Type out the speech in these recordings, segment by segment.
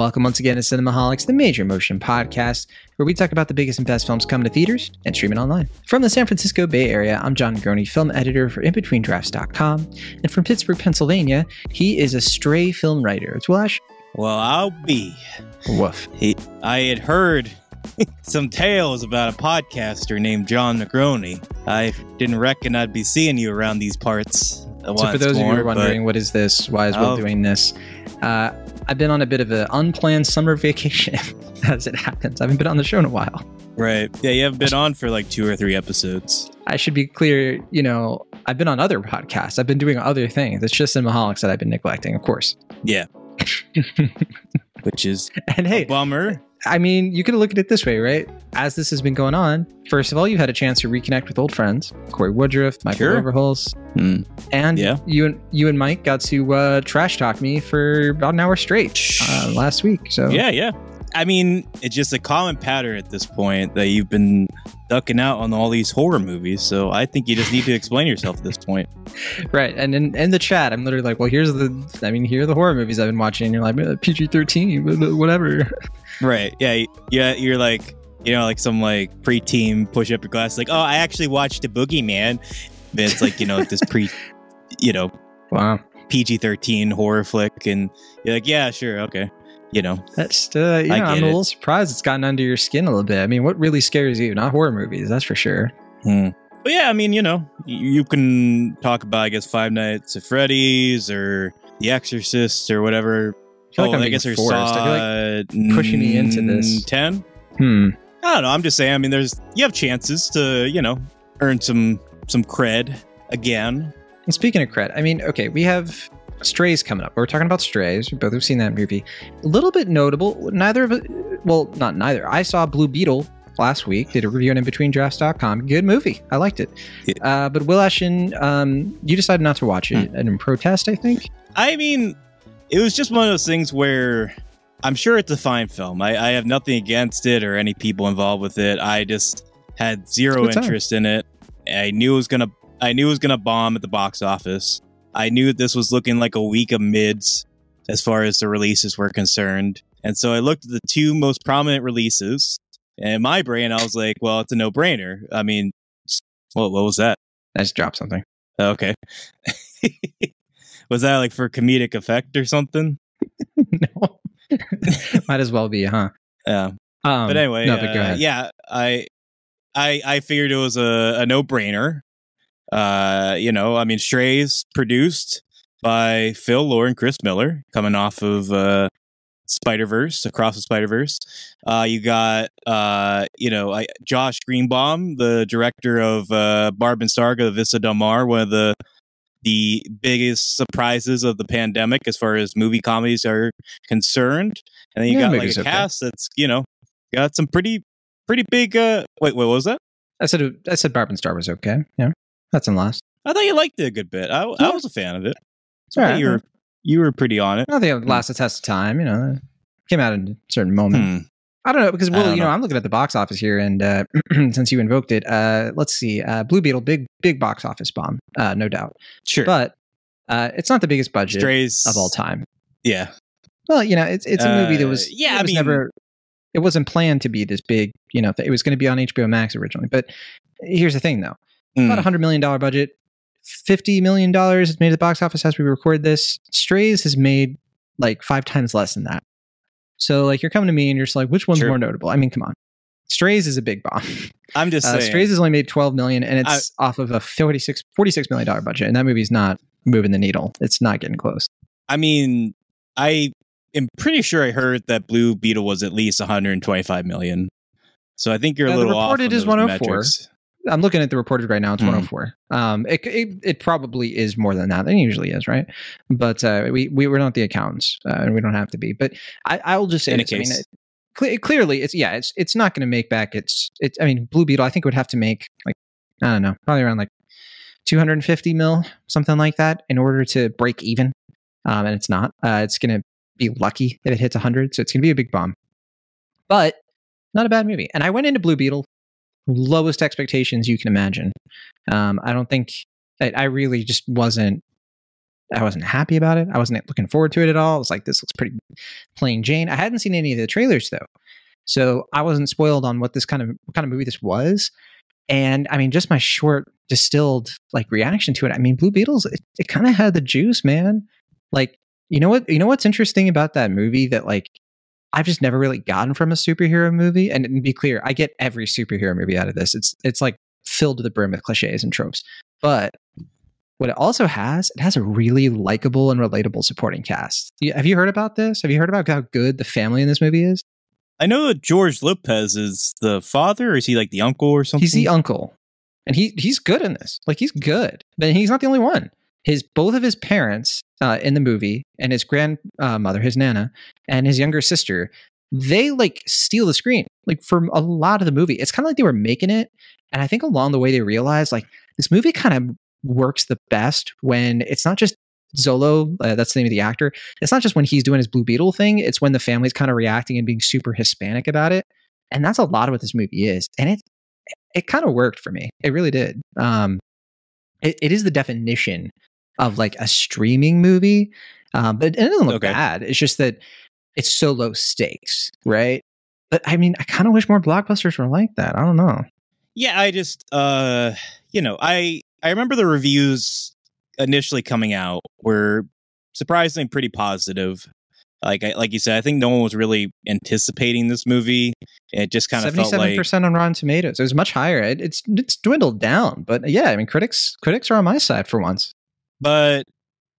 Welcome once again to Cinemaholics, the major motion podcast, where we talk about the biggest and best films coming to theaters and streaming online. From the San Francisco Bay Area, I'm Jon Negroni, film editor for InBetweenDrafts.com, and from Pittsburgh, Pennsylvania, he is a stray film writer. It's Wash. Well, I'll be. Woof. He, I had heard some tales about a podcaster named Jon Negroni. I didn't reckon I'd be seeing you around these parts. So for those more, of you who are wondering, what is this? Why is Will doing this? Uh, I've been on a bit of an unplanned summer vacation, as it happens. I haven't been on the show in a while. right, yeah, you haven't been on for like two or three episodes. I should be clear, you know, I've been on other podcasts. I've been doing other things. It's just Cinemaholics that I've been neglecting, of course. Yeah, which is And a hey, bummer. I mean, you could look at it this way, right? As this has been going on, first of all, you've had a chance to reconnect with old friends, Corey Woodruff, Michael Sure. Hmm. and Yeah. you and you and Mike got to uh, trash talk me for about an hour straight uh, last week. So Yeah, yeah. I mean, it's just a common pattern at this point that you've been ducking out on all these horror movies. So I think you just need to explain yourself at this point. right. And in, in the chat, I'm literally like, well, here's the, I mean, here are the horror movies I've been watching. And you're like PG 13, whatever. Right. Yeah. Yeah. You're like, you know, like some like pre-team push up your glass, like, oh, I actually watched the Boogeyman. But it's like, you know, this pre, you know, Wow. PG 13 horror flick. And you're like, yeah, sure. Okay. You know, That's uh, you I know, I'm a little surprised it's gotten under your skin a little bit. I mean, what really scares you? Not horror movies, that's for sure. Hmm. But yeah, I mean, you know, you can talk about, I guess, Five Nights at Freddy's or The Exorcist or whatever. I feel like oh, I'm I guess there's forced. I feel like pushing me into this. Ten. Hmm. I don't know. I'm just saying. I mean, there's you have chances to you know earn some some cred again. And speaking of cred, I mean, okay, we have Strays coming up. We're talking about Strays. We both have seen that movie. A little bit notable. Neither of it, well, not neither. I saw Blue Beetle last week. Did a review on InBetweenDrafts.com. Good movie. I liked it. Yeah. Uh, but Will Ashton, um, you decided not to watch it, and in protest, I think. I mean, it was just one of those things where I'm sure it's a fine film. I, I have nothing against it or any people involved with it. I just had zero interest in it. I knew it was gonna. I knew it was gonna bomb at the box office. I knew this was looking like a week of mids as far as the releases were concerned. And so I looked at the two most prominent releases. And in my brain, I was like, well, it's a no brainer. I mean, what, what was that? I just dropped something. Okay. was that like for comedic effect or something? no. Might as well be, huh? Yeah. Um, but anyway, no, but uh, yeah, I, I, I figured it was a, a no brainer. Uh, you know, I mean, Strays produced by Phil Lord and Chris Miller, coming off of uh, Spider Verse, Across the Spider Verse. Uh, you got, uh, you know, I, Josh Greenbaum, the director of uh, Barb and Star Go to Vista Del Mar, one of the the biggest surprises of the pandemic as far as movie comedies are concerned. And then you Yeah, got like a cast that's, you know, got some pretty pretty big uh wait, what was that? I said I said Barb and Star was okay. Yeah, that's in last. I thought you liked it a good bit. I, I was a fan of it. It's I all thought right. you were you were pretty on it. I think it lasted a test of time. You know, came out at a certain moment. Hmm. I don't know because I well, you know, know. I'm looking at the box office here, and uh, since you invoked it, uh, let's see, uh, Blue Beetle, big big box office bomb, uh, no doubt. Sure. But uh, it's not the biggest budget Strays of all time. Yeah. Well, you know, it's it's a movie that Uh, was yeah, it I was mean- never it wasn't planned to be this big. You know, it was going to be on HBO Max originally. But here's the thing, though. about a Mm. hundred million dollar budget. Fifty million dollars has made at the box office as we record this. Strays has made like five times less than that. So like you're coming to me and you're just like, which one's Sure. more notable? I mean, come on. Strays is a big bomb. I'm just Uh, saying. Strays has only made 12 million and it's off of a 46 46 million dollar budget and that movie's not moving the needle. It's not getting close. I mean, I am pretty sure I heard that Blue Beetle was at least 125 million. So I think you're a Uh, the little off. reported is 104. metrics. I'm looking at the reported right now. It's Hmm. 104. Um, it, it it probably is more than that. It usually is, right? But uh, we we we're not the accountants, uh, and we don't have to be. But I I will just say this. I mean, it, cle- clearly, it's yeah, it's it's not going to make back its it's. I mean, Blue Beetle. I think would have to make like I don't know, probably around like 250 mil, something like that, in order to break even. Um, and it's not. Uh, it's going to be lucky if it hits 100, so it's going to be a big bomb. But not a bad movie. And I went into Blue Beetle lowest expectations you can imagine. Um, I don't think I, I really just wasn't I wasn't happy about it. I wasn't looking forward to it at all. I was like, this looks pretty plain Jane. I hadn't seen any of the trailers though, so I wasn't spoiled on what this kind of what kind of movie this was. And I mean, just my short distilled like reaction to it. I mean, Blue Beetles, it, it kind of had the juice, man. Like, you know what? You know what's interesting about that movie that like I've just never really gotten from a superhero movie. And, and be clear, I get every superhero movie out of this. It's it's like filled to the brim with cliches and tropes. But what it also has, it has a really likable and relatable supporting cast. Have you heard about this? Have you heard about how good the family in this movie is? I know that George Lopez is the father, or is he like the uncle or something? He's the uncle, and he he's good in this. Like he's good, but he's not the only one. His both of his parents uh, in the movie, and his grandmother, his nana, and his younger sister, they like steal the screen. Like for a lot of the movie, it's kind of like they were making it, and I think along the way they realized like this movie kind of works the best when it's not just Xolo, uh, that's the name of the actor. It's not just when he's doing his Blue Beetle thing, it's when the family's kind of reacting and being super Hispanic about it. And that's a lot of what this movie is. And it it kind of worked for me. It really did. Um it, it is the definition of like a streaming movie. Um, but it doesn't look okay. bad. It's just that it's so low stakes, right? But I mean, I kind of wish more blockbusters were like that. I don't know. Yeah, I just uh you know, I I remember the reviews initially coming out were surprisingly pretty positive. Like I, like you said, I think no one was really anticipating this movie. It just kind of felt like percent on Rotten Tomatoes. It was much higher. It, it's it's dwindled down, but yeah, I mean critics critics are on my side for once. But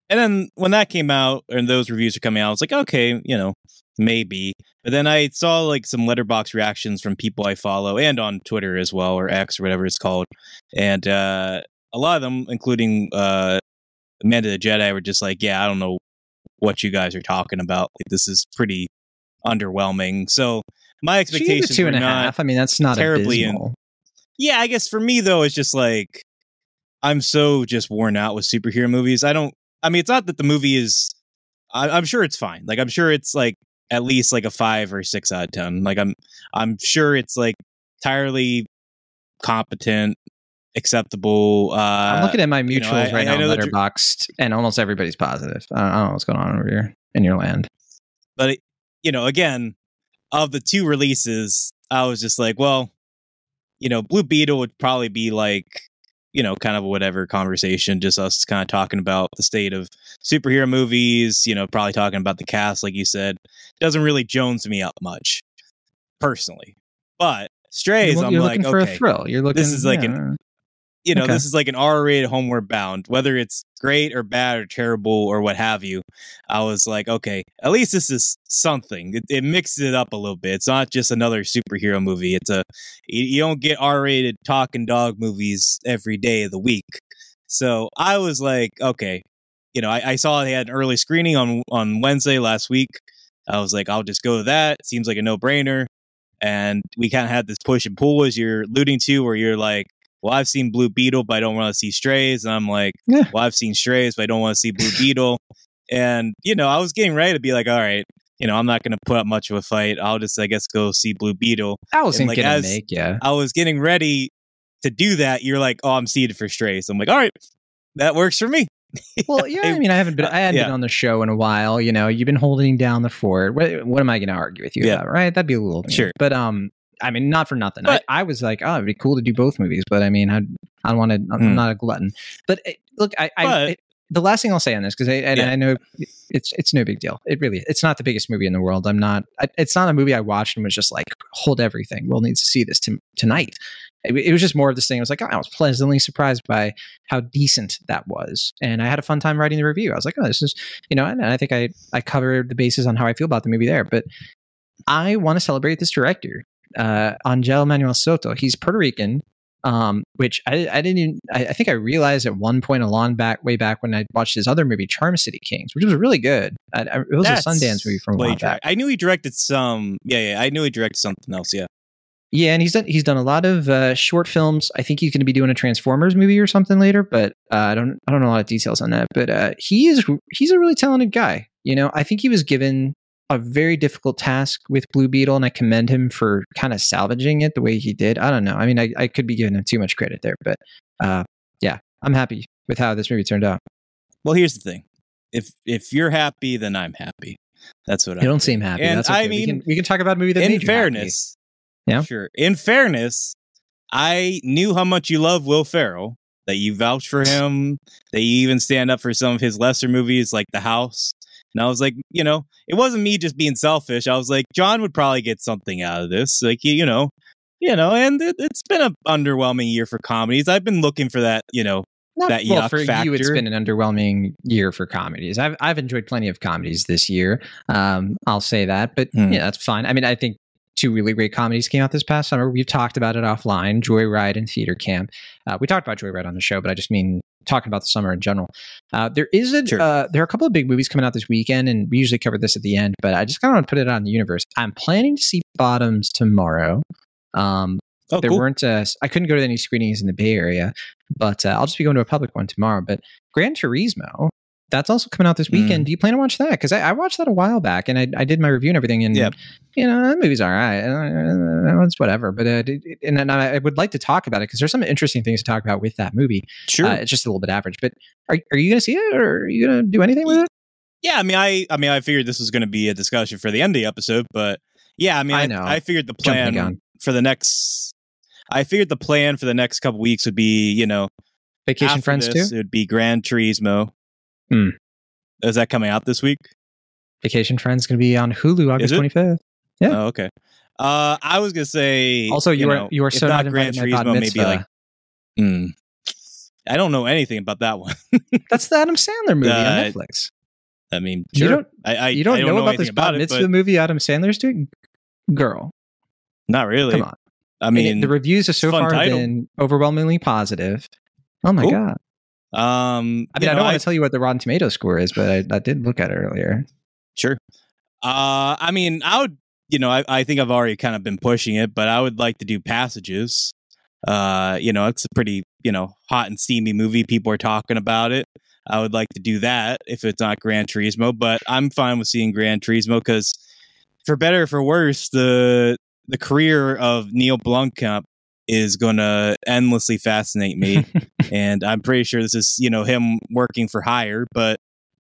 and then when that came out and those reviews are coming out, I was like, okay, you know, maybe. But then I saw like some Letterboxd reactions from people I follow and on Twitter as well, or X or whatever it's called, and uh, a lot of them, including uh, Amanda the Jedi, were just like, "Yeah, I don't know what you guys are talking about. Like, this is pretty underwhelming." So my expectations two and a half. I mean, that's not terribly. In, yeah, I guess for me though, it's just like I'm so just worn out with superhero movies. I don't. I mean, it's not that the movie is. I, I'm sure it's fine. Like I'm sure it's like at least like a five or six out of ten. Like I'm I'm sure it's like entirely competent acceptable. Uh, I'm looking at my mutuals you know, I, right I, now, I Letterboxd, and almost everybody's positive. I don't, know what's going on over here in your land. But it, you know, again, of the two releases, I was just like, well, you know, Blue Beetle would probably be like, you know, kind of whatever conversation, just us kind of talking about the state of superhero movies. You know, probably talking about the cast, like you said, doesn't really Jones me up much, personally. But Strays, you're, I'm you're like, looking okay, for a thrill. You're looking. This is like yeah. an you know, okay. this is like an R-rated Homeward Bound. Whether it's great or bad or terrible or what have you, I was like, okay, at least this is something. It, it mixes it up a little bit. It's not just another superhero movie. It's a you, you don't get R-rated talking dog movies every day of the week. So I was like, okay, you know, I, I saw they had an early screening on on Wednesday last week. I was like, I'll just go to that. It seems like a no brainer. And we kind of had this push and pull, as you're alluding to, where you're like, well, I've seen Blue Beetle, but I don't want to see Strays. And I'm like, yeah. well, I've seen Strays, but I don't want to see Blue Beetle. And, you know, I was getting ready to be like, all right, you know, I'm not going to put up much of a fight. I'll just, I guess, go see Blue Beetle. I was like, as make, yeah. I was getting ready to do that. You're like, oh, I'm seated for Strays. I'm like, all right, that works for me. well, yeah, I mean, I haven't been, I hadn't yeah. been on the show in a while. You know, you've been holding down the fort. What, what am I going to argue with you yeah. about, right? That'd be a little sure. But um, I mean, not for nothing. But, I, I, was like, oh, it'd be cool to do both movies, but I mean, I, I don't want to. I'm mm. not a glutton. But it, eh, look, I, but, I it, the last thing I'll say on this because I, yeah. I, know it's it's no big deal. It really it's not the biggest movie in the world. I'm not. I, it's not a movie I watched and was just like, hold everything. We'll need to see this t- tonight. It, it, was just more of this thing. I was like, oh, I was pleasantly surprised by how decent that was, and I had a fun time writing the review. I was like, oh, this is you know, and I think I I covered the bases on how I feel about the movie there, but. I want to celebrate this director uh, Angel Manuel Soto. He's Puerto Rican, um, which I, I didn't even, I, I, think I realized at one point a long back, way back when I watched his other movie, Charm City Kings, which was really good. I, it was That's a Sundance movie from a while back. I knew he directed some, yeah, yeah, I knew he directed something else, yeah. Yeah, and he's done he's done a lot of uh, short films. I think he's going to be doing a Transformers movie or something later, but uh, I don't I don't know a lot of details on that. But uh, he is he's a really talented guy. You know, I think he was given a very difficult task with Blue Beetle, and I commend him for kind of salvaging it the way he did. I don't know. I mean, I, I could be giving him too much credit there, but uh, yeah, I'm happy with how this movie turned out. Well, here's the thing if if you're happy, then I'm happy. That's what You I. don't seem happy. And That's okay. I we, mean, can, we can talk about a movie that in made you happy. fairness, Yeah. sure. In fairness, I knew how much you love Will Ferrell. That you vouch for him. That you even stand up for some of his lesser movies, like The House. And I was like, you know, it wasn't me just being selfish. I was like, John would probably get something out of this. Like, you know, you know, and it, it's been an underwhelming year for comedies. I've been looking for that, you know, Not, that well, yuck for you, it's factor. been an underwhelming year for comedies. I've I've enjoyed plenty of comedies this year. Um, I'll say that, but Hmm. yeah, that's fine. I mean, I think two really great comedies came out this past summer. We've talked about it offline: Joyride and Theater Camp. Uh, we talked about Joyride on the show, but I just mean talking about the summer in general. Uh, there is a Sure. uh, there are a couple of big movies coming out this weekend, and we usually cover this at the end, but I just kind of want to put it out in the universe. I'm planning to see Bottoms tomorrow. Um, oh, there cool. weren't uh, i couldn't go to any screenings in the bay area but uh, i'll just be going to a public one tomorrow but gran turismo that's also coming out this Mm. weekend do you plan to watch that because I, I watched that a while back and I, I did my review and everything and Yep. you know that movie's all right uh, it's whatever but uh, and then I, would like to talk about it because there's some interesting things to talk about with that movie sure. uh, it's just a little bit average but are, are you gonna see it or are you gonna do anything with it Yeah, I mean, I, I mean, I figured this was going to be a discussion for the end of the episode, but yeah, I mean, I I, know. I figured the Jumping the plan for the next, I figured the plan for the next couple weeks would be, you know, vacation friends this, too It would be Gran Turismo. Hmm. Is that coming out this week? vacation friends gonna be on hulu august 25th Yeah. Oh, okay. Uh, I was gonna say also you, you are know, you are so not not Gran to Turismo, maybe like, hmm. I don't know anything about that one. That's the Adam Sandler movie on Uh, Netflix. I mean, You don't I, I you don't, I know, about this bat it, mitzvah but movie Adam Sandler's doing? Girl, not really. come on. I And it- mean, the reviews have so far title. been overwhelmingly positive. Oh my Cool. god! Um, I mean, I know, don't want to tell you what the Rotten Tomato score is, but I, I did look at it earlier. Sure. Uh, I mean, I would, you know, I, I think I've already kind of been pushing it, but I would like to do passages. Uh, you know, it's a pretty, you know, hot and steamy movie. People are talking about it. I would like to do that if it's not Gran Turismo, but I'm fine with seeing Gran Turismo because, for better or for worse, the the career of Neil Blomkamp is going to endlessly fascinate me and I'm pretty sure this is you know him working for hire. But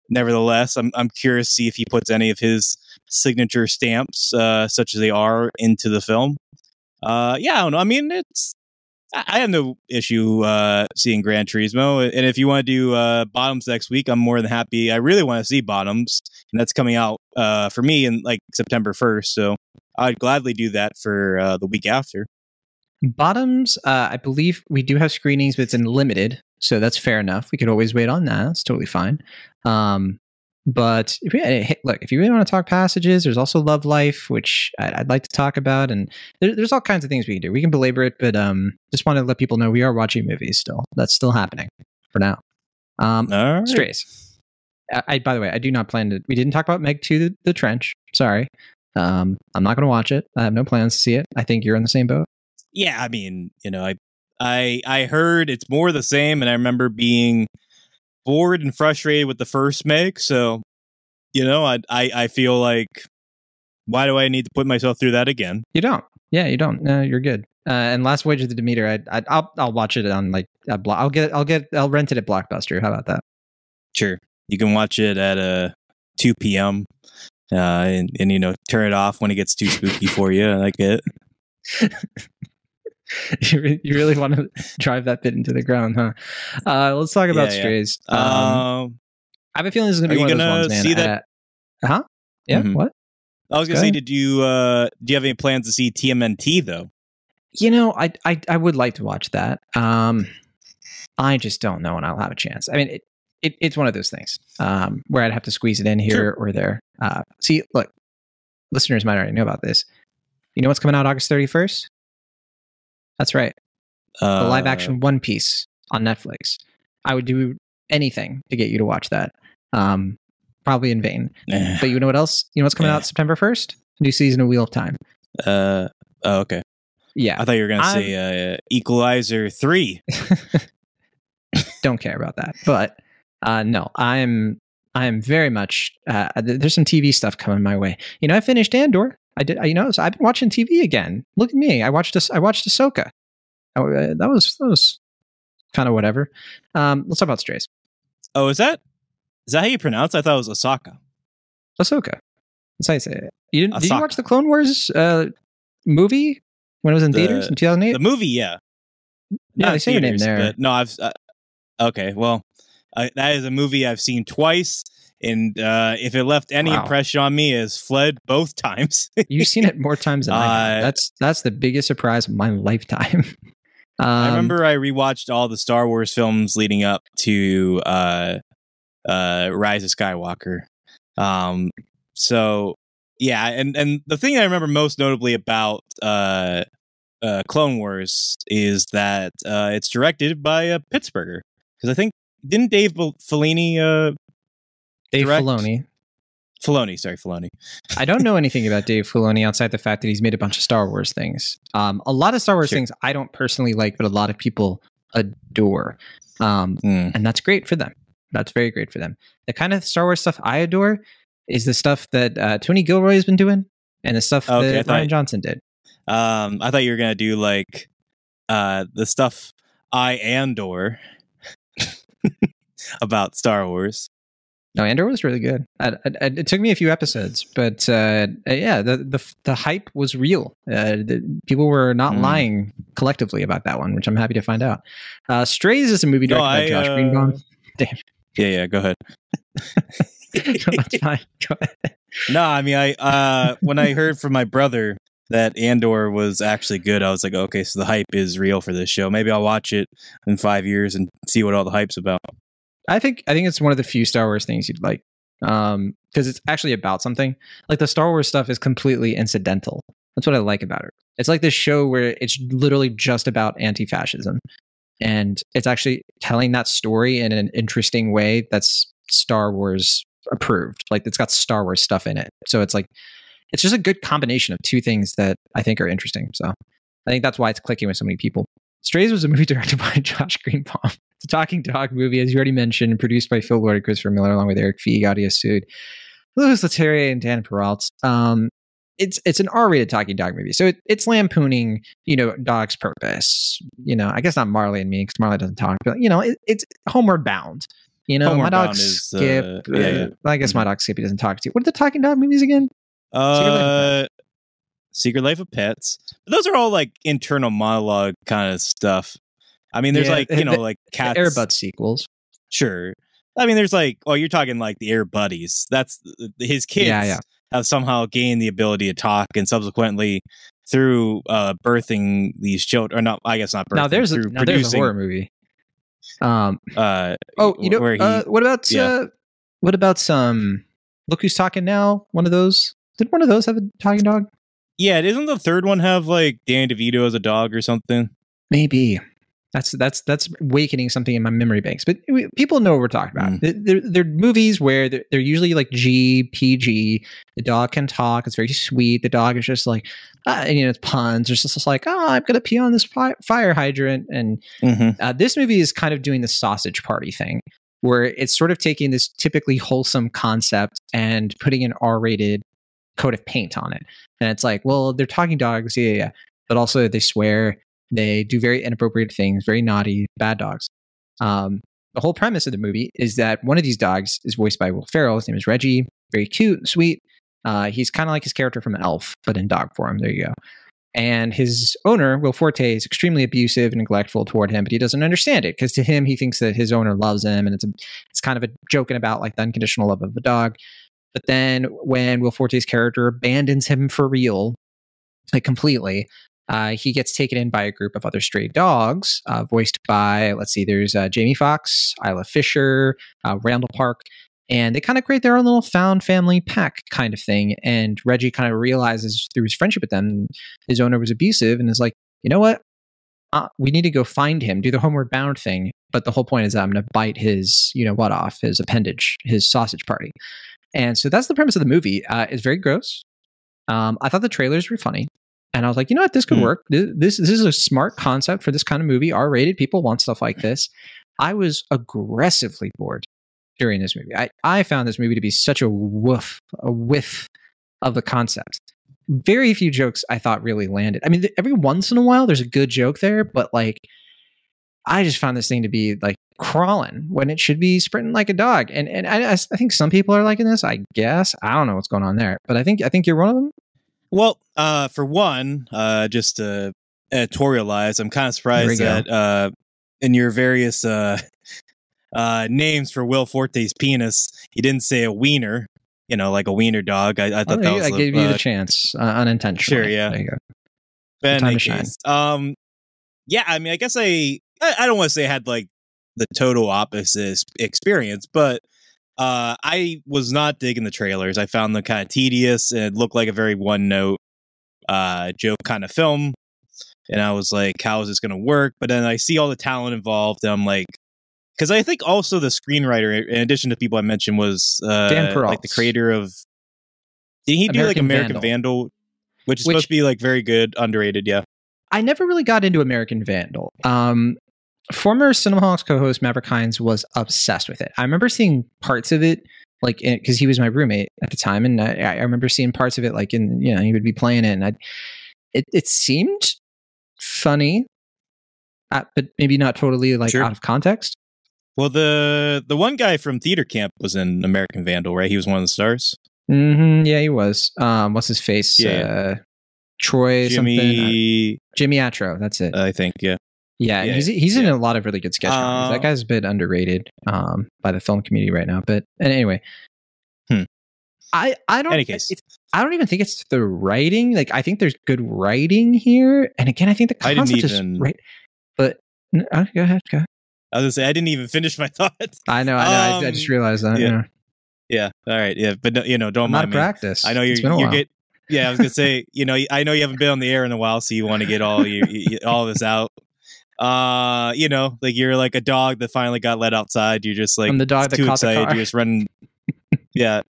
nevertheless, I'm I'm curious to see if he puts any of his signature stamps, uh, such as they are, into the film. Uh, yeah, I don't know. I mean, it's I have no issue uh, seeing Gran Turismo, and if you want to do uh, Bottoms next week, I'm more than happy. I really want to see Bottoms, and that's coming out uh, for me in like September 1st. So I'd gladly do that for uh, the week after. Bottoms, uh, I believe we do have screenings, but it's in limited, so that's fair enough. We could always wait on that; it's totally fine. Um, but if we, look, if you really want to talk passages, there's also Love Life, which I'd, I'd like to talk about, and there, there's all kinds of things we can do. We can belabor it, but um, just want to let people know we are watching movies still. That's still happening for now. Um, right. Strays. I, I, by the way, I do not plan to. We didn't talk about Meg to the, the Trench. Sorry. Um, I'm not going to watch it. I have no plans to see it. I think you're in the same boat. Yeah, I mean, you know, I I I heard it's more the same, and I remember being bored and frustrated with the first Meg. So, you know, I I, I feel like why do I need to put myself through that again? You don't. Yeah, you don't. No, you're good. Uh, and Last Voyage of the Demeter, I, I, I'll I'll watch it on like a I'll get I'll get I'll rent it at Blockbuster. How about that? Sure, you can watch it at uh, two p.m. Uh, and, and you know turn it off when it gets too spooky for you. I like it. you, re- you really want to drive that bit into the ground, huh? Uh, let's talk about Yeah, yeah. Strays. Um, Um, I have a feeling this is going to be one of those ones, man. see that- Uh huh. Yeah. Mhm. What? I was gonna Go say, did you uh, do you have any plans to see TMNT though? You know, I, I I would like to watch that. Um, I just don't know when I'll have a chance. I mean, it, it it's one of those things um, where I'd have to squeeze it in here Sure. or there. Uh, see, look, listeners might already know about this. You know what's coming out August thirty first? That's right, Uh, the live action One Piece on Netflix. I would do anything to get you to watch that. Um, probably in vain. eh, But you know what else? You know what's coming Yeah. out September first? New season of Wheel of Time. Uh, oh, okay. Yeah, I thought you were gonna I'm- say uh, Equalizer three. don't care about that. But uh, no, I'm I'm very much. Uh, there's some TV stuff coming my way. You know, I finished Andor. I did. You know, so I've been watching TV again. Look at me. I watched this. I watched Ahsoka. Oh, uh, that was that was kind of whatever. Um, let's talk about Strays. Oh, is that Is that how you pronounce? it? I thought it was Osaka. Ahsoka. That's how you say it. You didn't, did you watch the Clone Wars uh, movie when it was in The- theaters in 2008? The movie, yeah. Yeah, Not they say your name there. No, I've. Uh, okay, well, I, that is a movie I've seen twice, and uh, if it left any Wow. impression on me, has fled both times. You've seen it more times than I have. Uh, That's that's the biggest surprise of my lifetime. Um, I remember I rewatched all the Star Wars films leading up to uh, uh, Rise of Skywalker. Um, so yeah, and and the thing I remember most notably about uh, uh, Clone Wars is that uh, it's directed by uh, Pittsburgher because I think didn't Dave Filoni uh, Dave direct- Filoni. Filoni sorry Filoni I don't know anything about Dave Filoni outside the fact that he's made a bunch of Star Wars things. Um, a lot of Star Wars Sure. things I don't personally like, but a lot of people adore. Um, Hmm. and that's great for them. That's very great for them. The kind of Star Wars stuff I adore is the stuff that uh, Tony Gilroy has been doing, and the stuff Okay, that thought- Rian Johnson did. Um, I thought you were gonna do like uh the stuff I Andor about Star Wars. No, Andor was really good. I, I, I- it took me a few episodes, but uh, yeah, the, the the hype was real. Uh, the, people were not Mm. lying collectively about that one, which I'm happy to find out. Uh, Strays is a movie No, directed by Josh uh, Greenbaum. Yeah, yeah. Go ahead. Go ahead. No, I mean, I uh when I heard from my brother that Andor was actually good, I was like, okay, so the hype is real for this show. Maybe I'll watch it in five years and see what all the hype's about. I think I think it's one of the few Star Wars things you'd like, um, because it's actually about something. Like the Star Wars stuff is completely incidental. That's what I like about it. It's like this show where it's literally just about anti-fascism, and it's actually telling that story in an interesting way that's Star Wars approved. Like it's got Star Wars stuff in it, so it's like it's just a good combination of two things that I think are interesting. So I think that's why it's clicking with so many people. Strays was a movie directed by Josh Greenbaum. A talking dog movie, as you already mentioned, produced by Phil Lord and Christopher Miller, along with Erik Feig, Aditya Sood, Louis Leterrier, and Dan Perrault. Um, it's it's an R-rated talking dog movie, so it, it's lampooning, you know, dog's purpose. You know, I guess not Marley and me because Marley doesn't talk, but you know, it, it's homeward bound. You know, Homeward my dog is, Skip. uh, uh, yeah, yeah. I guess my dog Skippy doesn't talk to you. What are the talking dog movies again? Uh, Secret Life of Pets. But those are all like internal monologue kind of stuff. I mean, there's Yeah, like you know the- like cats. Air Bud sequels. Sure. I mean, there's like, oh, you're talking like the Air Buddies. That's his kids Yeah, yeah. have somehow gained the ability to talk, and subsequently through uh, birthing these children, or not, I guess not birthing. Now there's a, now there's a horror movie. Um, uh, Oh, you know, where he, uh, what about yeah. uh, what about some? Look who's talking now. One of those. Did one of those have a talking dog? yeah, doesn't the third one have like Danny DeVito as a dog or something? Maybe. That's that's that's awakening something in my memory banks. But we- people know what we're talking about. Mm. They're, they're, movies where they're, they're usually like G, PG. The dog can talk. It's very sweet. The dog is just like, uh, and, you know, it's puns. It's just like, oh, I'm gonna pee on this fi- fire hydrant, and Mm-hmm. Uh, this movie is kind of doing the sausage party thing, where it's sort of taking this typically wholesome concept and putting an R-rated coat of paint on it. And it's like, well, they're talking dogs, yeah, yeah, yeah. but also they swear, they do very inappropriate things, very naughty, bad dogs. Um, the whole premise of the movie is that one of these dogs is voiced by Will Ferrell. His name is Reggie. Very cute, sweet. Uh, he's kind of like his character from Elf, but in dog form. There you go. And his owner, Will Forte, is extremely abusive and neglectful toward him, but he doesn't understand it because to him, he thinks that his owner loves him, and it's a, it's kind of a joking about like the unconditional love of a dog. But then when Will Forte's character abandons him for real, like completely, uh, he gets taken in by a group of other stray dogs, uh, voiced by let's see, there's uh, Jamie Foxx, Isla Fisher, uh, Randall Park, and they kind of create their own little found family pack kind of thing. And Reggie kind of realizes through his friendship with them, his owner was abusive, and is like, you know what? Uh, we need to go find him, do the homeward bound thing. But the whole point is that I'm going to bite his, you know, what off, his appendage, his sausage party. And so that's the premise of the movie. Uh, it's very gross. Um, I thought the trailers were funny. And I was like, you know what, this could Hmm. work. This, this is a smart concept for this kind of movie. R rated people want stuff like this. I was aggressively bored during this movie. I, I found this movie to be such a woof, a whiff of the concept. Very few jokes I thought really landed. I mean, every once in a while there's a good joke there, but like, I just found this thing to be like crawling when it should be sprinting like a dog. And and I, I think some people are liking this. I guess I don't know what's going on there, but I think I think you're one of them. Well, uh, for one, uh, just to editorialize, I'm kind of surprised that uh, in your various uh, uh, names for Will Forte's penis, he didn't say a wiener. You know, like a wiener dog. I, I thought Oh, that you- was. I a- gave you the chance uh, unintentionally. Sure, yeah. There you go. In Time to shine. um, yeah, I mean, I guess I, I, I don't want to say I had like the total opposite experience, but uh, I was not digging the trailers. I found them kind of tedious and it looked like a very one note uh, joke kind of film. And I was like, how is this going to work? But then I see all the talent involved. And I'm like, because I think also the screenwriter, in addition to people I mentioned, was uh, Dan like the creator of. Did he do like American American Vandal. Vandal, which is Which- supposed to be like very good, underrated? Yeah. I never really got into American Vandal. Um, former Cinemaholics co-host Maverick Hines was obsessed with it. I remember seeing parts of it, like because he was my roommate at the time, and I, I remember seeing parts of it, like in you know he would be playing it, and I, it it seemed funny, uh, but maybe not totally like Sure. out of context. Well, the the one guy from Theater Camp was in American Vandal, right? He was one of the stars. Mm-hmm, yeah, he was. Um, what's his face? Yeah. Uh, Troy something. uh, Jimmy, Jimmy Tatro. That's it. I think, yeah. Yeah, Yeah, he's he's in a lot of really good sketch comedies. Uh, that guy's a bit underrated um, by the film community right now. But and anyway, Hmm. I I don't Any case. it's- I don't even think it's the writing. Like I think there's good writing here, and again, I think the I concept is right. But uh, go ahead, go. ahead. I was gonna say I didn't even finish my thoughts. I know, I know. I, I Um, just realized that. yeah. Yeah. yeah, all right, yeah, but no, you know, don't I'm mind me. practice. I know you're It's been a you're while. get. Yeah, I was gonna say, you know, I know you haven't been on the air in a while, so you want to get all you, you all this out. Uh, you know, like you're like a dog that finally got let outside. You're just like I'm the dog that too excited. car. You're just running. yeah,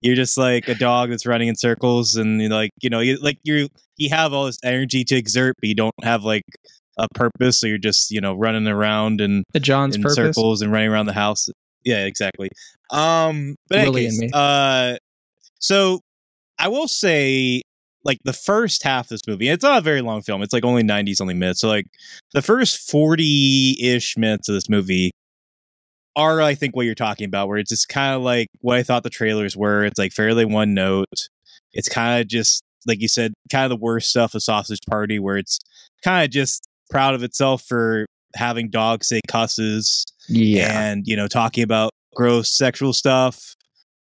you're just like a dog that's running in circles, and you're like you know, you like you you have all this energy to exert, but you don't have like a purpose, so you're just you know running around and the John's in purpose. circles and running around the house. Yeah, exactly. Um, but Willie anyways, and me. uh, so I will say, like the first half of this movie, it's not a very long film. It's like only ninety something minutes. So like the first forty ish minutes of this movie are, I think, what you're talking about, where it's just kind of like what I thought the trailers were. It's like fairly one note. It's kind of just like you said, kind of the worst stuff of Sausage Party, where it's kind of just proud of itself for having dogs say cusses Yeah, and you know talking about gross sexual stuff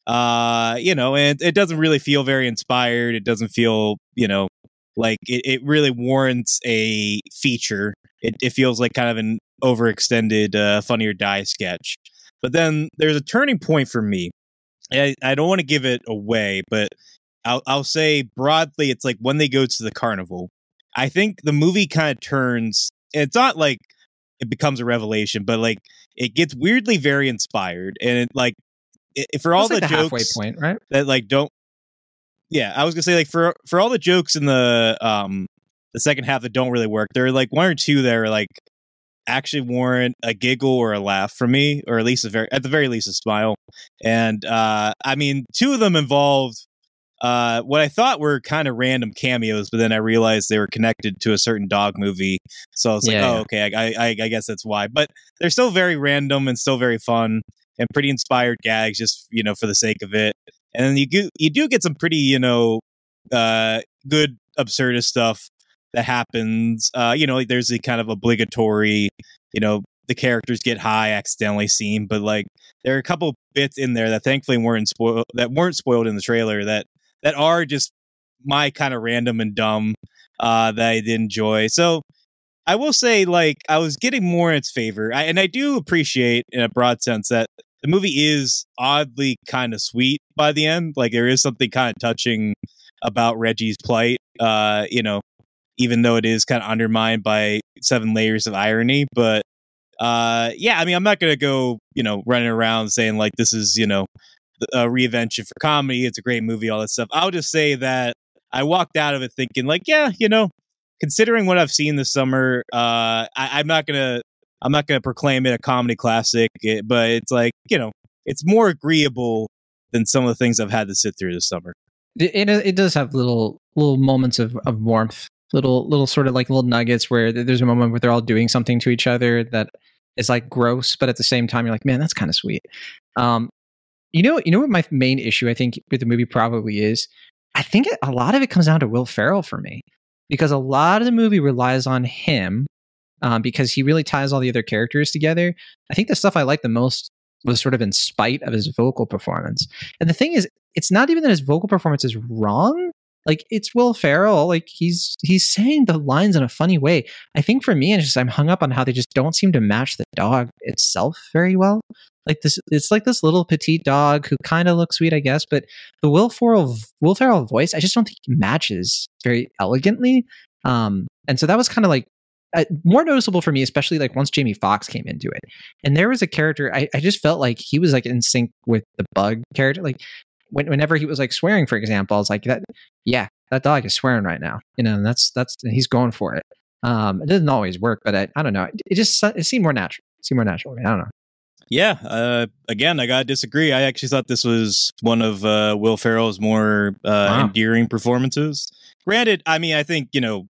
uh you know and it doesn't really feel very inspired. It doesn't feel you know like it, it really warrants a feature. It, it feels like kind of an overextended uh funny or die sketch. But then there's a turning point for me. I, I don't want to give it away but I'll, I'll say broadly it's like when they go to the carnival. I think the movie kind of turns it's not like it becomes a revelation but like it gets weirdly very inspired. And it like for all That's like the, the halfway jokes point, right? that like don't yeah i was gonna say like for for all the jokes in the um the second half that don't really work there are like one or two that are like actually warrant a giggle or a laugh from me or at least a very at the very least a smile and uh i mean two of them involved uh what i thought were kind of random cameos but then i realized they were connected to a certain dog movie so i was like Yeah, oh yeah. okay I, I i guess that's why but they're still very random and still very fun and pretty inspired gags just you know for the sake of it. And then you do you do get some pretty you know uh good absurdist stuff that happens. Uh you know like there's the kind of obligatory you know the characters get high accidentally scene but like there are a couple bits in there that thankfully weren't spoiled that weren't spoiled in the trailer that that are just my kind of random and dumb uh that i did enjoy. So I will say, like, I was getting more in its favor, I, and I do appreciate, in a broad sense, that the movie is oddly kind of sweet by the end. Like, there is something kind of touching about Reggie's plight. Uh, you know, even though it is kind of undermined by seven layers of irony, but uh, yeah, I mean, I'm not gonna go, you know, running around saying like this is, you know, a reinvention for comedy. It's a great movie, all that stuff. I'll just say that I walked out of it thinking, like, yeah, you know, considering what I've seen this summer, uh, I, I'm not gonna I'm not gonna proclaim it a comedy classic, eh, but it's like you know it's more agreeable than some of the things I've had to sit through this summer. It, it it does have little little moments of, of warmth, little little sort of like little nuggets where there's a moment where they're all doing something to each other that is like gross, but at the same time, you're like, man, that's kind of sweet. Um, you know, you know what my main issue I think with the movie probably is. I think a lot of it comes down to Will Ferrell for me because a lot of the movie relies on him um, because he really ties all the other characters together. I think the stuff I like the most was sort of in spite of his vocal performance. And the thing is, it's not even that his vocal performance is wrong. Like it's Will Ferrell. Like he's he's saying the lines in a funny way. I think for me, it's just I'm hung up on how they just don't seem to match the dog itself very well. Like this, it's like this little petite dog who kind of looks sweet, I guess, but the Will Ferrell Will Ferrell voice, I just don't think matches very elegantly. Um, and so that was kind of like uh, more noticeable for me, especially like once Jamie Foxx came into it. And there was a character I, I just felt like he was like in sync with the bug character. Like when, whenever he was like swearing, for example, I was like, that, yeah, that dog is swearing right now. You know, and that's that's he's going for it. Um, it doesn't always work, but I, I don't know. It, it just it seemed more natural. It seemed more natural. I don't know. Yeah. Uh, again, I gotta disagree. I actually thought this was one of uh, Will Ferrell's more uh, wow. endearing performances. Granted, I mean, I think you know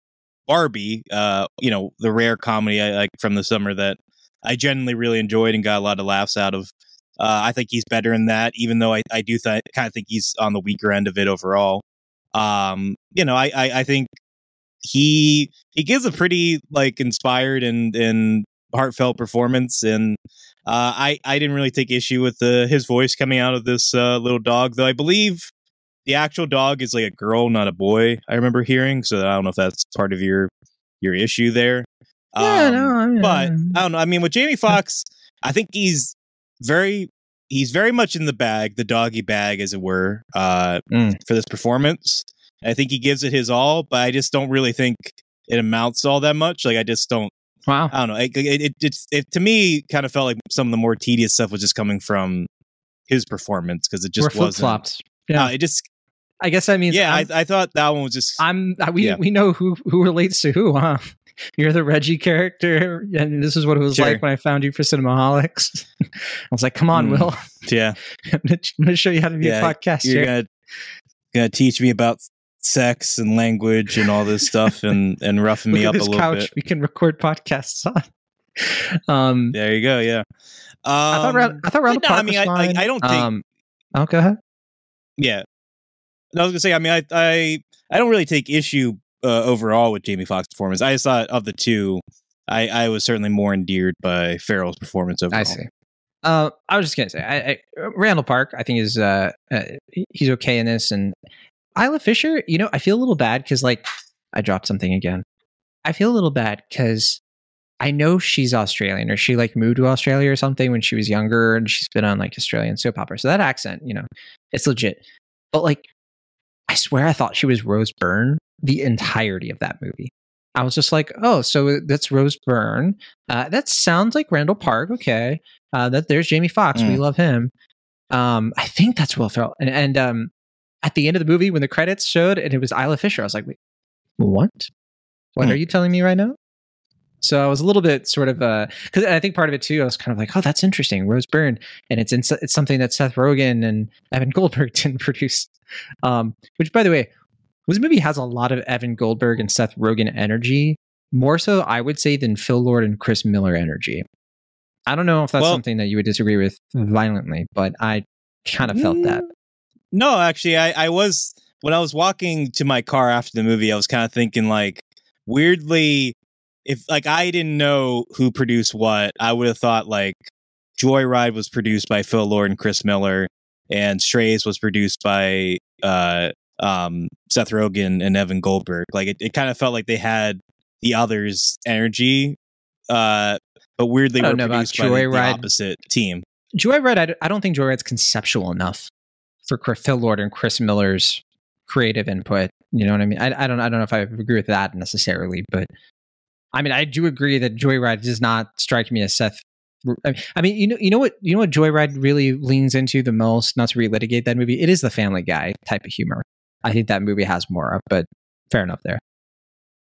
Barbie, uh, you know, the rare comedy I like from the summer that I genuinely really enjoyed and got a lot of laughs out of. Uh, I think he's better in that, even though I, I do th- kind of think he's on the weaker end of it overall. Um, you know, I, I, I think he he gives a pretty like inspired and and heartfelt performance, and uh, I I didn't really take issue with the his voice coming out of this uh, little dog, though I believe the actual dog is like a girl, not a boy. I remember hearing, so I don't know if that's part of your your issue there. Yeah, um, no, I mean, but I don't know. I mean, with Jamie Foxx, I think he's very he's very much in the bag, the doggy bag, as it were, uh, mm. for this performance. I think he gives it his all, but I just don't really think it amounts to all that much. Like, I just don't. Wow. I don't know. It, it, it, it, it to me kind of felt like some of the more tedious stuff was just coming from his performance because it just wasn't. Flopped. Yeah. It just I guess that means yeah. I, I, thought that one was just. I'm we yeah. we know who who relates to who, huh? You're the Reggie character, and this is what it was sure. like when I found you for Cinemaholics. I was like, "Come on, mm, Will." Yeah, I'm going to show you how to be yeah, a podcast. You're gonna, gonna teach me about sex and language and all this stuff, and and roughing me up a little couch. bit. We can record podcasts on. Um, there you go. Yeah. Um, I thought round, I thought round no, I mean, I, I, I, don't think. Um, oh, go ahead. Yeah, I was gonna say, I mean, I I, I don't really take issue uh, overall with Jamie Foxx' performance. I just thought of the two, I, I was certainly more endeared by Ferrell's performance overall. I see. Uh, I was just gonna say, I, I, Randall Park, I think is uh, uh, he's okay in this, and Isla Fisher. You know, I feel a little bad because like I dropped something again. I feel a little bad because I know she's Australian or she like moved to Australia or something when she was younger, and she's been on like Australian soap opera. So that accent, you know, it's legit. But like I swear I thought she was Rose Byrne the entirety of that movie. I was just like, oh, so that's Rose Byrne. Uh, that sounds like Randall Park. Okay. Uh, that there's Jamie Foxx. Mm. We love him. Um, I think that's Will Ferrell. And, and um, at the end of the movie, when the credits showed and it was Isla Fisher, I was like, wait, what? What mm. are you telling me right now? So I was a little bit sort of because uh, I think part of it too. I was kind of like, oh, that's interesting, Rose Byrne, and it's in, it's something that Seth Rogen and Evan Goldberg didn't produce. Um, which, by the way, this movie has a lot of Evan Goldberg and Seth Rogen energy, more so I would say than Phil Lord and Chris Miller energy. I don't know if that's well, something that you would disagree with violently, but I kind of felt that. No, actually, I, I was when I was walking to my car after the movie, I was kind of thinking like weirdly if like I didn't know who produced what, I would have thought like Joyride was produced by Phil Lord and Chris Miller, and Strays was produced by uh, um, Seth Rogen and Evan Goldberg. Like it, it kind of felt like they had the others' energy, uh, but weirdly were produced by the, the, opposite team. Joyride, I, I don't think Joyride's conceptual enough for Phil Lord and Chris Miller's creative input. You know what I mean? I, I don't I don't know if I agree with that necessarily, but I mean, I do agree that Joyride does not strike me as Seth. I mean, you know, you know what, you know what Joyride really leans into the most. Not to relitigate that movie, it is the Family Guy type of humor. I think that movie has more of, but fair enough there.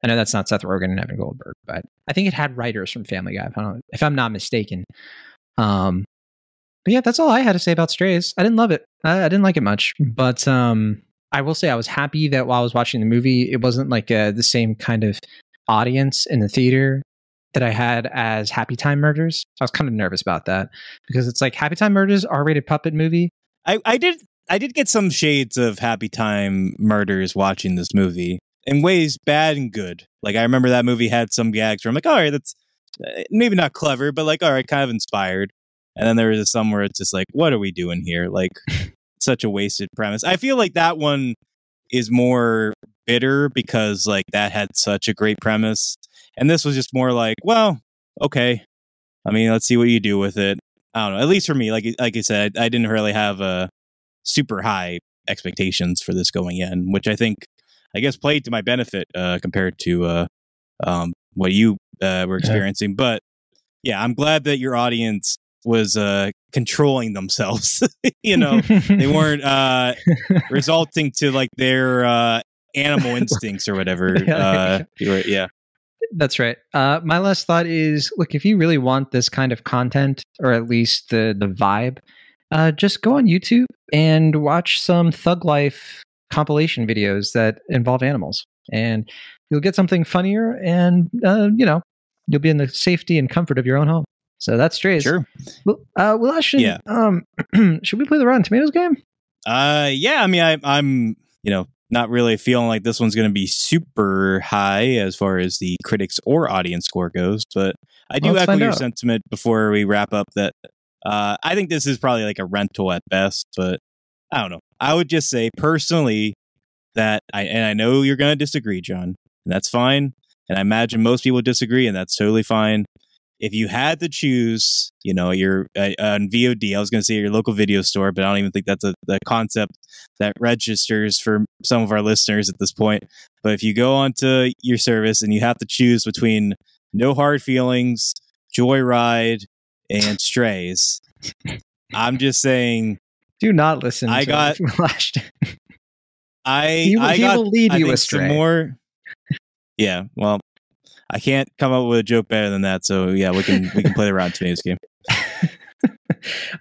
I know that's not Seth Rogen and Evan Goldberg, but I think it had writers from Family Guy, if, I if I'm not mistaken. Um, but yeah, that's all I had to say about Strays. I didn't love it. I, I didn't like it much, but um, I will say I was happy that while I was watching the movie, it wasn't like uh, the same kind of audience in the theater that I had as Happy Time Murders. I was kind of nervous about that because it's like Happy Time Murders, R-rated puppet movie. I, I did I did get some shades of Happy Time Murders watching this movie in ways bad and good. Like I remember that movie had some gags where I'm like, all right, that's uh, maybe not clever, but like, all right, kind of inspired. And then there was some where it's just like, what are we doing here? Like, such a wasted premise. I feel like that one is more bitter because like that had such a great premise, and this was just more like, well, okay. I mean, let's see what you do with it. I don't know. At least for me, like like I said, I didn't really have a super high expectations for this going in, which I think I guess played to my benefit uh, compared to uh, um, what you uh, were experiencing. Yeah. But yeah, I'm glad that your audience was uh, controlling themselves. you know, they weren't uh, resulting to like their uh, animal instincts or whatever. Uh, yeah. That's right. Uh, my last thought is look, if you really want this kind of content, or at least the, the vibe, uh, just go on YouTube and watch some Thug Life compilation videos that involve animals. And you'll get something funnier and, uh, you know, you'll be in the safety and comfort of your own home. So that's Strays. Sure. Well, uh, well, should, yeah. um, should we play the Rotten Tomatoes game? Uh, yeah. I mean, I, I'm, you know, not really feeling like this one's going to be super high as far as the critics or audience score goes, but I do echo your out. sentiment before we wrap up that uh, I think this is probably like a rental at best, but I don't know. I would just say personally that I and I know you're going to disagree, Jon, and that's fine. And I imagine most people disagree, and that's totally fine. If you had to choose, you know, your uh, on VOD, I was going to say your local video store, but I don't even think that's a the concept that registers for some of our listeners at this point. But if you go onto your service and you have to choose between No Hard Feelings, Joyride, and Strays, I'm just saying do not listen. I got flashed. I he, I he got, will lead you astray. more. Yeah, well, I can't come up with a joke better than that. So yeah, we can we can play the Rotten Tomatoes game.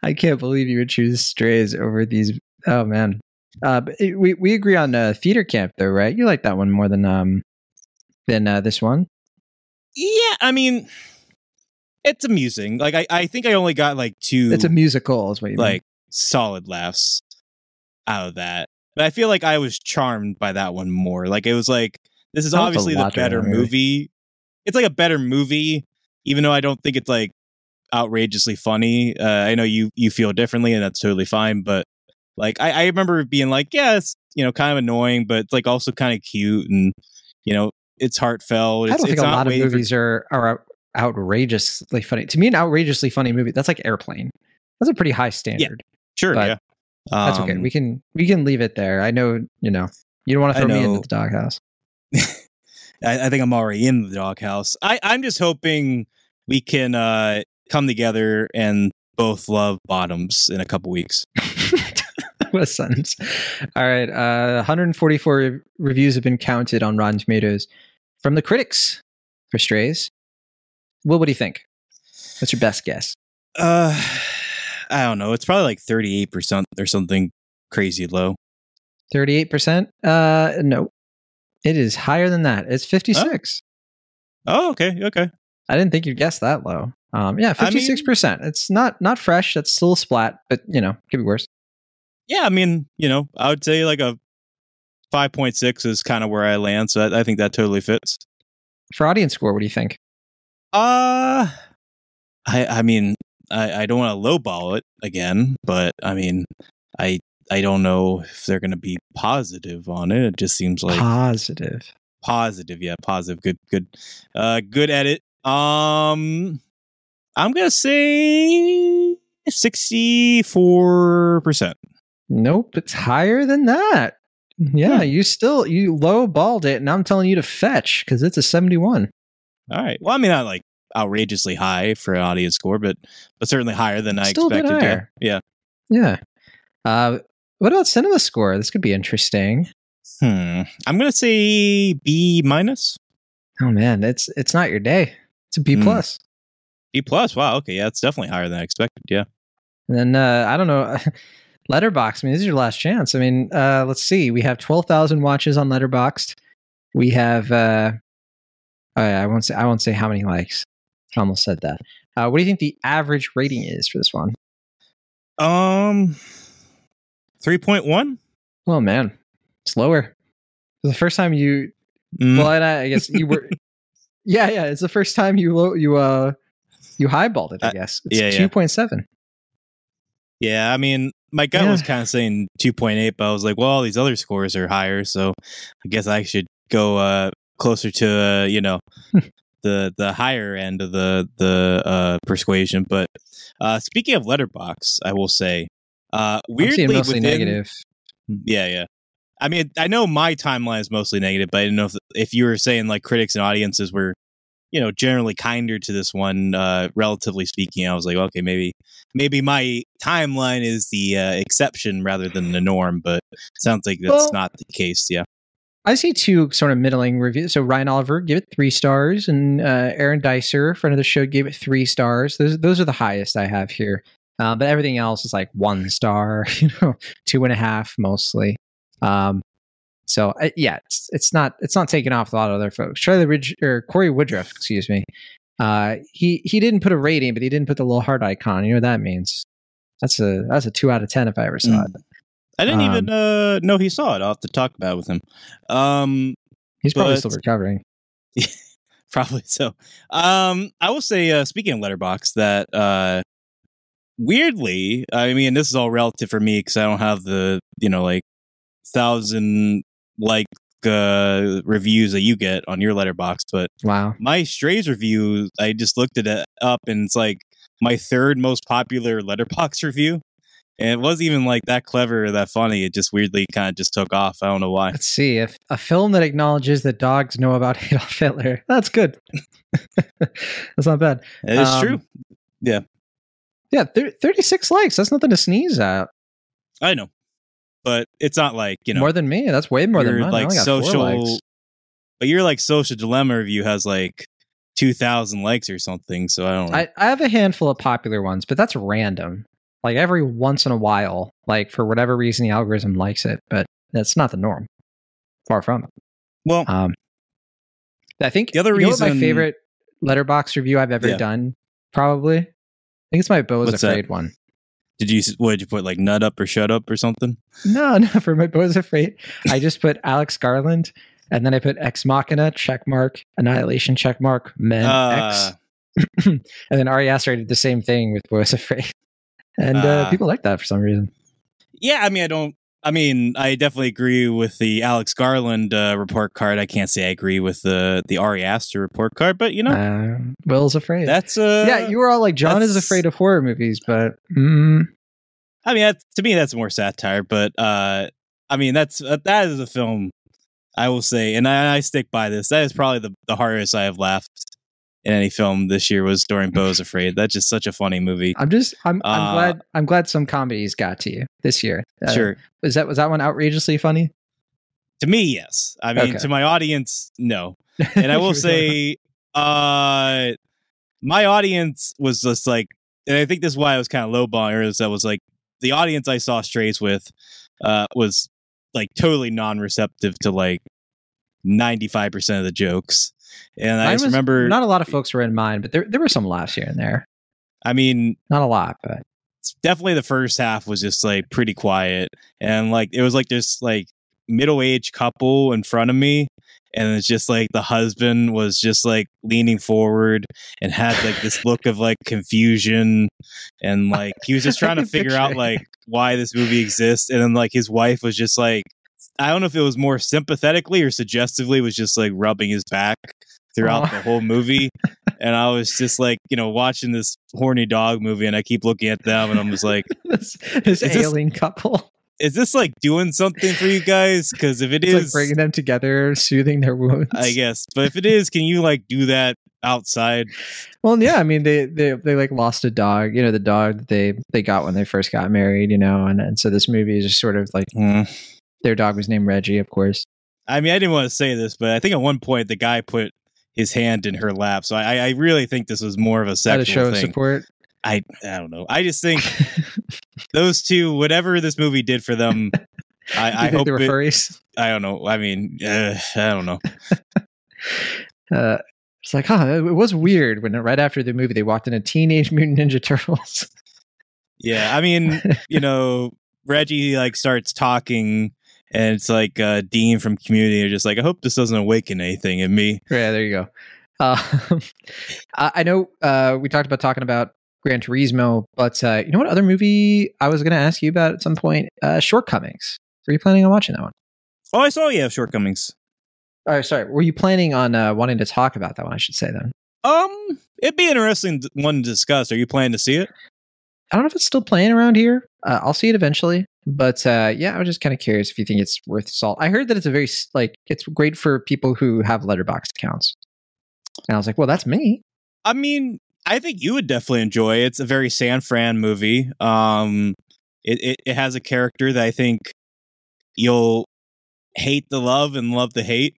I can't believe you would choose strays over these. Oh man, uh, we we agree on uh, theater camp though, right? You like that one more than um than uh, this one. Yeah, I mean, it's amusing. Like I, I think I only got like two. It's a musical, is what you like mean solid laughs out of that. But I feel like I was charmed by that one more. Like it was like this is obviously the better movie. It's like a better movie, even though I don't think it's like outrageously funny. Uh, I know you you feel differently, and that's totally fine. But like I, I remember being like, yeah, you know kind of annoying, but it's like also kind of cute, and you know it's heartfelt. It's, I don't think a lot of movies for- are are outrageously funny. To me, an outrageously funny movie that's like Airplane. That's a pretty high standard. Yeah, Sure, but yeah. That's okay. We um, can we can leave it there. I know, you know, you don't want to throw me into the doghouse. I, I, think I'm already in the doghouse. I, I'm just hoping we can uh, come together and both love bottoms in a couple weeks. what a sentence. All right. Uh, 144 reviews have been counted on Rotten Tomatoes from the critics for Strays. Well, what do you think? What's your best guess? Uh, I don't know. It's probably like 38% or something crazy low. 38%? Uh no. It is higher than that. It's 56. Oh, oh okay. Okay. I didn't think you'd guess that low. Um yeah, 56%. I mean, it's not not fresh, that's still a splat, but you know, could be worse. Yeah, I mean, you know, I would say like a 5.6 is kind of where I land, so I, I think that totally fits. For audience score, what do you think? Uh I I mean, I, I don't want to lowball it again, but I mean, I I don't know if they're going to be positive on it. It just seems like positive, positive. Yeah, positive. Good, good, uh, good edit. Um, I'm gonna say sixty four percent. Nope, it's higher than that. Yeah, hmm. you still you low balled it, and I'm telling you to fetch because it's a seventy one. All right. Well, I mean, not like outrageously high for an audience score, but but certainly higher than I Still expected. Yeah. Yeah. Uh, what about cinema score? This could be interesting. Hmm. I'm gonna say B minus. Oh man, it's it's not your day. It's a B hmm. plus. B plus. Wow. Okay. Yeah, it's definitely higher than I expected. Yeah. And then uh, I don't know. Letterboxd. I mean, this is your last chance. I mean, uh, let's see. We have twelve thousand watches on Letterboxd. We have. Uh, oh, I won't say. I won't say how many likes. I almost said that. Uh, what do you think the average rating is for this one? Um, three point one. Oh man, it's lower. The first time you, Mm. well, and I, I guess you were, yeah, yeah. It's the first time you lo- you uh you highballed it. I guess it's yeah, yeah. two point seven. Yeah, I mean, my gut Yeah. was kind of saying 2.8, but I was like, well, all these other scores are higher, so I guess I should go uh, closer to uh, you know the the higher end of the the uh, persuasion. But uh, speaking of Letterboxd, I will say, uh, weirdly mostly within, negative. Yeah, yeah. I mean, I know my timeline is mostly negative, but I didn't know if if you were saying like critics and audiences were, you know, generally kinder to this one, uh, relatively speaking. I was like, okay, maybe maybe my timeline is the uh, exception rather than the norm, but sounds like that's Well- not the case. Yeah. I see two sort of middling reviews. So Ryan Oliver gave it three stars, and uh, Aaron Dicer, friend of the show, gave it three stars. Those those are the highest I have here. Uh, but everything else is like one star, you know, two and a half mostly. Um, so uh, yeah, it's it's not it's not taking off a lot of other folks. Charlie Ridge or Corey Woodruff, excuse me. Uh, he he didn't put a rating, but he didn't put the little heart icon. You know what that means? That's a that's a two out of ten if I ever saw Mm. it. I didn't Um, even uh, know he saw it. I'll have to talk about it with him. Um, He's probably But- still recovering. probably so. Um, I will say, uh, speaking of Letterboxd, that uh, weirdly, I mean, this is all relative for me because I don't have the you know like thousand like uh, reviews that you get on your Letterboxd, but Wow. my Strays review, I just looked it up and it's like my third most popular Letterboxd review. And it wasn't even like that clever or that funny. It just weirdly kind of just took off. I don't know why. Let's see if a film that acknowledges that dogs know about Adolf Hitler. That's good. That's not bad. It is Um, true. Yeah, thir- 36 likes. That's nothing to sneeze at. I know, but it's not like you know more than me. That's way more than mine. I like only got four social. likes. But your like social dilemma review has like two thousand likes or something. So I don't. know. I, I have a handful of popular ones, but that's random. Like every once in a while, like for whatever reason, the algorithm likes it, but that's not the norm. Far from it. well, Um, I think The other you know what my favorite Letterboxd review I've ever Yeah. done, probably. I think it's my Beau is What's that? Afraid one. did you what did you put like nut up or shut up or something? No, no, for my Beau is Afraid, I just put Alex Garland, and then I put Ex Machina check mark, Annihilation check mark, Men Uh, X, and then Ari Aster did the same thing with Beau is Afraid, and uh, Ah. people like that for some reason. Yeah, I mean, I don't. I mean, I definitely agree with the Alex Garland uh, report card. I can't say I agree with the the Ari Aster report card, but you know, Uh, Will's afraid. that's uh, yeah, you were all like, Jon is afraid of horror movies, but mm, I mean, to me, that's more satire. But uh, I mean, that's uh, that is a film. I will say, and I, I stick by this. That is probably the, the hardest I have laughed in any film this year was during Beau's Afraid. That's just such a funny movie. I'm just, I'm, I'm Uh, glad, I'm glad some comedies got to you this year. Uh, sure, was that was that one outrageously funny? to me, yes. I mean, Okay. to my audience, no. and I will say, uh, my audience was just like, and I think this is why I was kind of lowballing is that was like the audience I saw Strays with, uh, was like totally non-receptive to like ninety five percent of the jokes, and I just remember, not a lot of folks were in mine, but there there were some laughs here and there. I mean, Not a lot, but definitely the first half was just like pretty quiet, and like it was like this like middle aged couple in front of me. And it's just like the husband was just like leaning forward and had like this look of like confusion and like he was just trying to figure out like why this movie exists. And then like his wife was just like I don't know if it was more sympathetically or suggestively was just like rubbing his back throughout the whole movie. And I was just like, you know, watching this horny dog movie and I keep looking at them and I'm just like, this, this Is this- couple, is this like doing something for you guys? Because if it it's is, like bringing them together, soothing their wounds. I guess. But if it is, can you like do that outside? Well, yeah, I mean they they they like lost a dog, you know, the dog that they they got when they first got married, you know, and and so this movie is just sort of like Hmm. their dog was named Reggie, of course. I mean, I didn't want to say this, but I think at one point the guy put his hand in her lap. So I, I really think this was more of a sexual a show of thing. support. I, I don't know. I just think those two, whatever this movie did for them, I, I hope they were it, furries? I don't know. I mean, uh, I don't know. Uh, It's like, huh, it was weird when right after the movie they walked into Teenage Mutant Ninja Turtles. Yeah, I mean, you know, Reggie like starts talking, and it's like uh, Dean from Community are just like, I hope this doesn't awaken anything in me. Yeah, there you go. Uh, I know uh, we talked about talking about Gran Turismo, but uh, you know what other movie I was going to ask you about at some point? Uh, Shortcomings. Were you planning on watching that one? Oh, I saw you have shortcomings. Oh, sorry. Were you planning on uh, wanting to talk about that one? I should say then. Um, it'd be interesting one to discuss. Are you planning to see it? I don't know if it's still playing around here. Uh, I'll see it eventually. But uh, yeah, I was just kind of curious if you think it's worth salt. I heard that it's a very like it's great for people who have Letterboxd accounts. And I was like, well, that's me. I mean, I think you would definitely enjoy. It's a very San Fran movie. Um, it, it, it has a character that I think you'll hate the love and love the hate.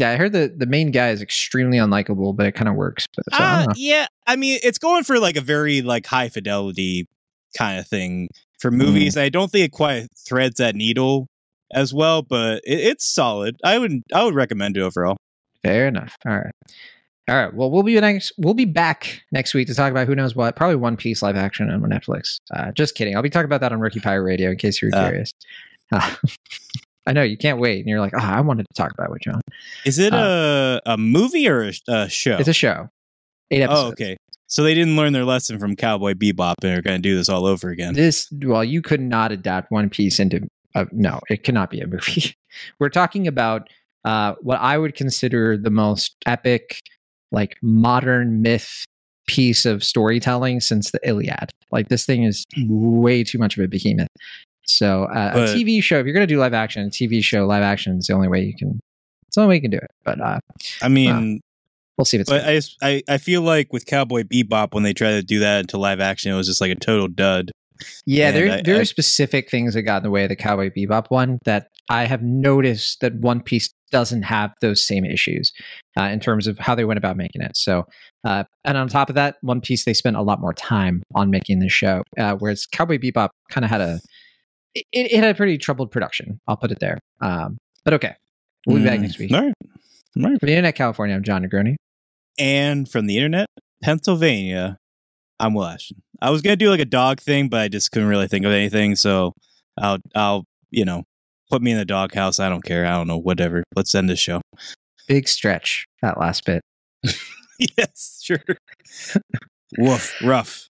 Yeah, I heard that the main guy is extremely unlikable, but it kind of works. But so, Uh, don't yeah, I mean, it's going for like a very like high fidelity kind of thing for movies. I don't think it quite threads that needle as well, but it, it's solid. I would I would recommend it overall. Fair enough. All right. All right. Well, we'll be next. We'll be back next week to talk about who knows what. Probably One Piece live action on Netflix. Uh, just kidding. I'll be talking about that on Rookie Pirate Radio in case you're Uh. curious. Uh, I know you can't wait, and you're like, oh, I wanted to talk about it, Jon. Is it a a movie or a, a show? Uh. It's a show. Eight episodes. oh, okay. So they didn't learn their lesson from Cowboy Bebop and are going to do this all over again. This well, you could not adapt One Piece into. Uh, no, it cannot be a movie. We're talking about uh, what I would consider the most epic, like modern myth piece of storytelling since the Iliad. Like this thing is way too much of a behemoth. So uh, But- a TV show, if you're going to do live action, a TV show live action is the only way you can. It's the only way you can do it. But uh, I mean, we'll see if it's. but I, I I feel like with Cowboy Bebop when they tried to do that into live action, it was just like a total dud. Yeah, And there I- there I- are specific things that got in the way of the Cowboy Bebop one that I have noticed that One Piece doesn't have those same issues uh, in terms of how they went about making it. So, uh, and on top of that, One Piece they spent a lot more time on making the show, uh, whereas Cowboy Bebop kind of had a it, it had a pretty troubled production. I'll put it there. Um, but okay, we'll be back Mm, next week. All right. All right. From the Internet California, I'm Jon Negroni. And from the internet, Pennsylvania, I'm Will Ashton. I was gonna do like a dog thing, but I just couldn't really think of anything. So I'll I'll you know put me in the doghouse. I don't care. I don't know. Whatever. Let's end this show. Big stretch that last bit. yes, sure. Woof. Rough.